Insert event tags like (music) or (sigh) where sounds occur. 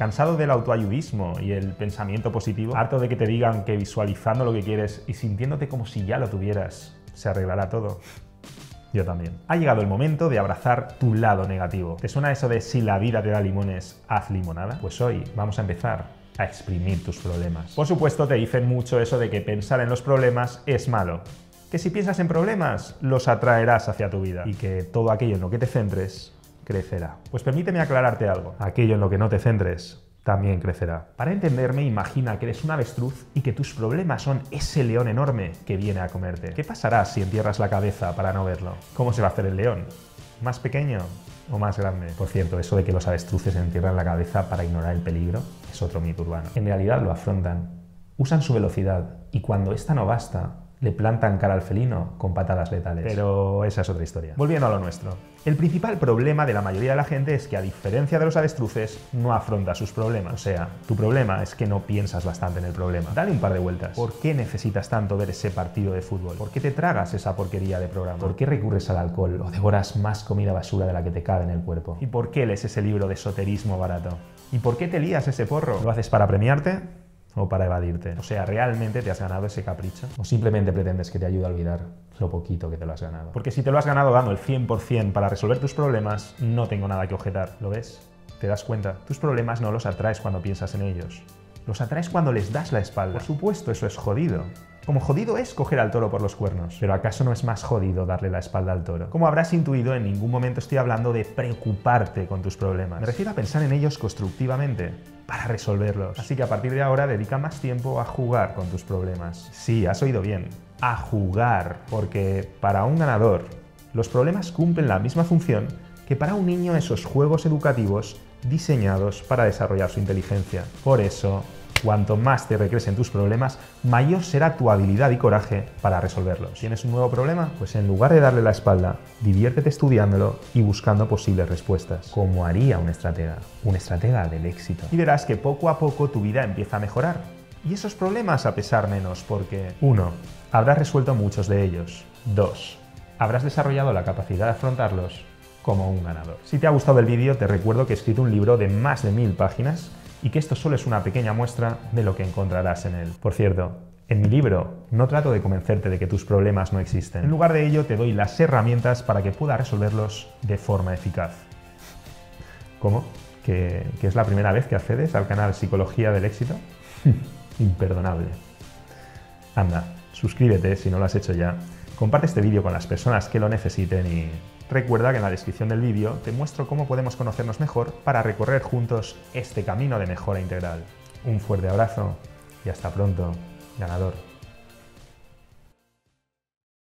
¿Cansado del autoayudismo y el pensamiento positivo? ¿Harto de que te digan que visualizando lo que quieres y sintiéndote como si ya lo tuvieras, se arreglará todo? Yo también. Ha llegado el momento de abrazar tu lado negativo. ¿Te suena eso de si la vida te da limones, haz limonada? Pues hoy vamos a empezar a exprimir tus problemas. Por supuesto, te dicen mucho eso de que pensar en los problemas es malo. Que si piensas en problemas, los atraerás hacia tu vida. Y que todo aquello en lo que te centres crecerá. Pues permíteme aclararte algo. Aquello en lo que no te centres también crecerá. Para entenderme, imagina que eres un avestruz y que tus problemas son ese león enorme que viene a comerte. ¿Qué pasará si entierras la cabeza para no verlo? ¿Cómo se va a hacer el león? ¿Más pequeño o más grande? Por cierto, eso de que los avestruces entierran la cabeza para ignorar el peligro es otro mito urbano. En realidad lo afrontan, usan su velocidad y cuando esta no basta, le plantan cara al felino con patadas letales. Pero esa es otra historia. Volviendo a lo nuestro. El principal problema de la mayoría de la gente es que a diferencia de los avestruces, no afronta sus problemas. O sea, tu problema es que no piensas bastante en el problema. Dale un par de vueltas. ¿Por qué necesitas tanto ver ese partido de fútbol? ¿Por qué te tragas esa porquería de programa? ¿Por qué recurres al alcohol o devoras más comida basura de la que te cabe en el cuerpo? ¿Y por qué lees ese libro de esoterismo barato? ¿Y por qué te lías ese porro? ¿Lo haces para premiarte? O para evadirte. O sea, ¿realmente te has ganado ese capricho? ¿O simplemente pretendes que te ayude a olvidar lo poquito que te lo has ganado? Porque si te lo has ganado dando el 100% para resolver tus problemas, no tengo nada que objetar. ¿Lo ves? ¿Te das cuenta? Tus problemas no los atraes cuando piensas en ellos. Los atraes cuando les das la espalda. Por supuesto, eso es jodido. Como jodido es coger al toro por los cuernos. Pero ¿acaso no es más jodido darle la espalda al toro? Como habrás intuido, en ningún momento estoy hablando de preocuparte con tus problemas. Me refiero a pensar en ellos constructivamente para resolverlos. Así que a partir de ahora dedica más tiempo a jugar con tus problemas. Sí, has oído bien, a jugar, porque para un ganador los problemas cumplen la misma función que para un niño esos juegos educativos diseñados para desarrollar su inteligencia. Por eso, Cuanto más te regresen tus problemas, mayor será tu habilidad y coraje para resolverlos. ¿Tienes un nuevo problema? Pues en lugar de darle la espalda, diviértete estudiándolo y buscando posibles respuestas, como haría un estratega, un estratega del éxito. Y verás que poco a poco tu vida empieza a mejorar. Y esos problemas a pesar menos, porque 1. Habrás resuelto muchos de ellos. 2. Habrás desarrollado la capacidad de afrontarlos como un ganador. Si te ha gustado el vídeo, te recuerdo que he escrito un libro de más de mil páginas y que esto solo es una pequeña muestra de lo que encontrarás en él. Por cierto, en mi libro no trato de convencerte de que tus problemas no existen. En lugar de ello, te doy las herramientas para que puedas resolverlos de forma eficaz. ¿Cómo? ¿Que, que es la primera vez que accedes al canal Psicología del Éxito? (laughs) Imperdonable. Anda, suscríbete si no lo has hecho ya. Comparte este vídeo con las personas que lo necesiten y Recuerda que en la descripción del vídeo te muestro cómo podemos conocernos mejor para recorrer juntos este camino de mejora integral. Un fuerte abrazo y hasta pronto, ganador.